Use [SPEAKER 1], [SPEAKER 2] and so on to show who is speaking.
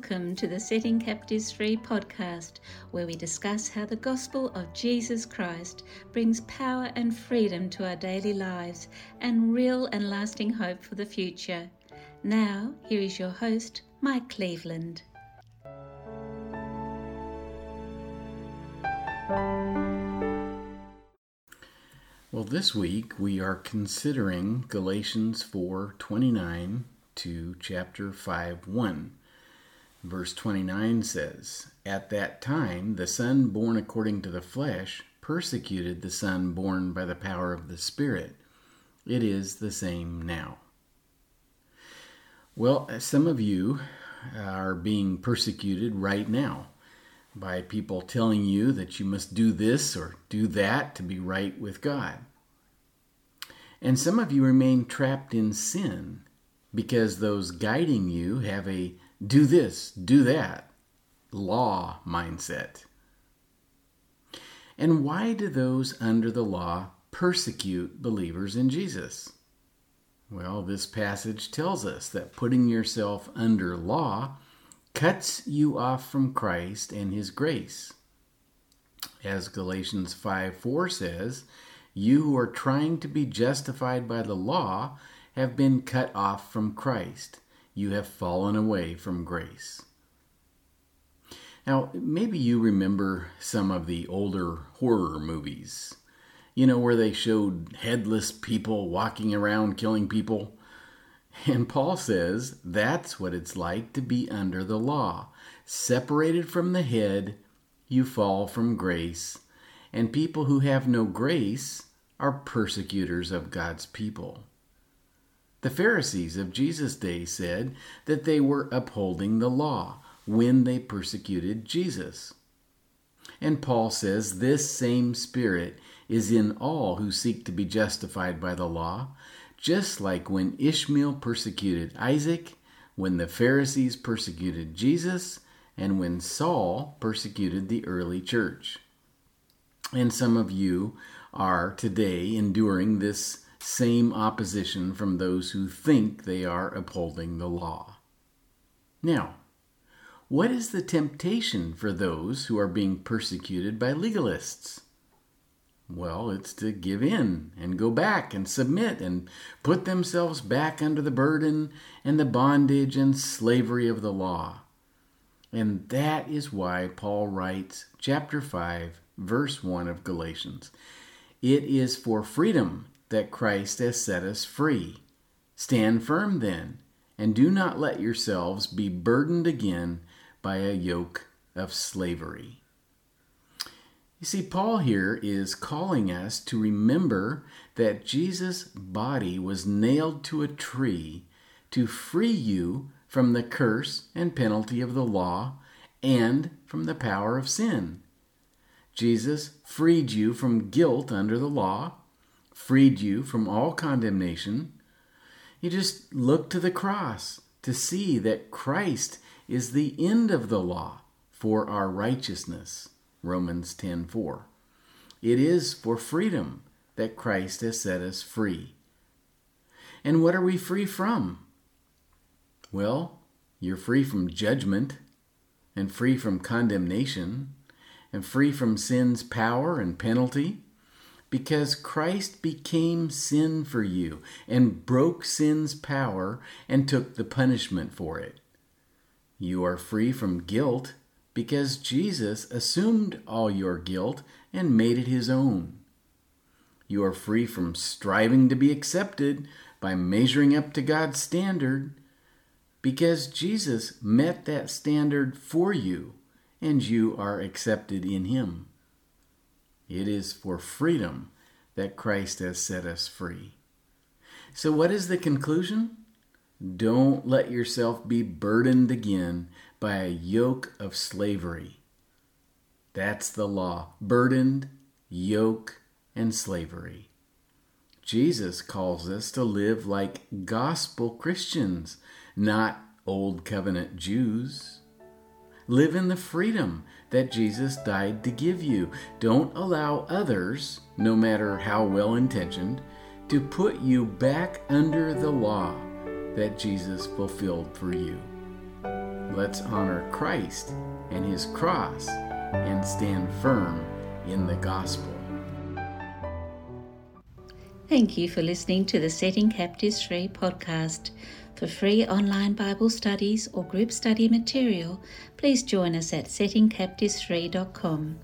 [SPEAKER 1] Welcome to the Setting Captives Free podcast, where we discuss how the gospel of Jesus Christ brings power and freedom to our daily lives and real and lasting hope for the future. Now, here is your host, Mike Cleveland.
[SPEAKER 2] Well, this week we are considering Galatians 4 29 to chapter 5 1. Verse 29 says, At that time the Son born according to the flesh persecuted the Son born by the power of the Spirit. It is the same now. Well, some of you are being persecuted right now by people telling you that you must do this or do that to be right with God. And some of you remain trapped in sin because those guiding you have a do this, do that law mindset. And why do those under the law persecute believers in Jesus? Well, this passage tells us that putting yourself under law cuts you off from Christ and his grace. As Galatians 5 4 says, you who are trying to be justified by the law have been cut off from Christ you have fallen away from grace. Now, maybe you remember some of the older horror movies, you know, where they showed headless people walking around killing people. And Paul says that's what it's like to be under the law. Separated from the head, you fall from grace, and people who have no grace are persecutors of God's people. The Pharisees of Jesus' day said that they were upholding the law when they persecuted Jesus. And Paul says this same spirit is in all who seek to be justified by the law, just like when Ishmael persecuted Isaac, when the Pharisees persecuted Jesus, and when Saul persecuted the early church. And some of you are today enduring this same opposition from those who think they are upholding the law. Now, what is the temptation for those who are being persecuted by legalists? Well, it's to give in and go back and submit and put themselves back under the burden and the bondage and slavery of the law. And that is why Paul writes, chapter 5, verse 1 of Galatians It is for freedom that Christ has set us free. Stand firm then, and do not let yourselves be burdened again by a yoke of slavery. You see, Paul here is calling us to remember that Jesus' body was nailed to a tree to free you from the curse and penalty of the law and from the power of sin. Jesus freed you from guilt under the law freed you from all condemnation. You just look to the cross to see that Christ is the end of the law for our righteousness. Romans 10:4. It is for freedom that Christ has set us free. And what are we free from? Well, you're free from judgment and free from condemnation and free from sin's power and penalty because Christ became sin for you and broke sin's power and took the punishment for it. You are free from guilt because Jesus assumed all your guilt and made it his own. You are free from striving to be accepted by measuring up to God's standard because Jesus met that standard for you and you are accepted in him. It is for freedom that Christ has set us free. So, what is the conclusion? Don't let yourself be burdened again by a yoke of slavery. That's the law burdened, yoke, and slavery. Jesus calls us to live like gospel Christians, not old covenant Jews. Live in the freedom that Jesus died to give you. Don't allow others, no matter how well intentioned, to put you back under the law that Jesus fulfilled for you. let's honor Christ and his cross and stand firm in the gospel.
[SPEAKER 1] Thank you for listening to the Setting Captives Free podcast. For free online Bible studies or group study material, please join us at settingcaptivesfree.com.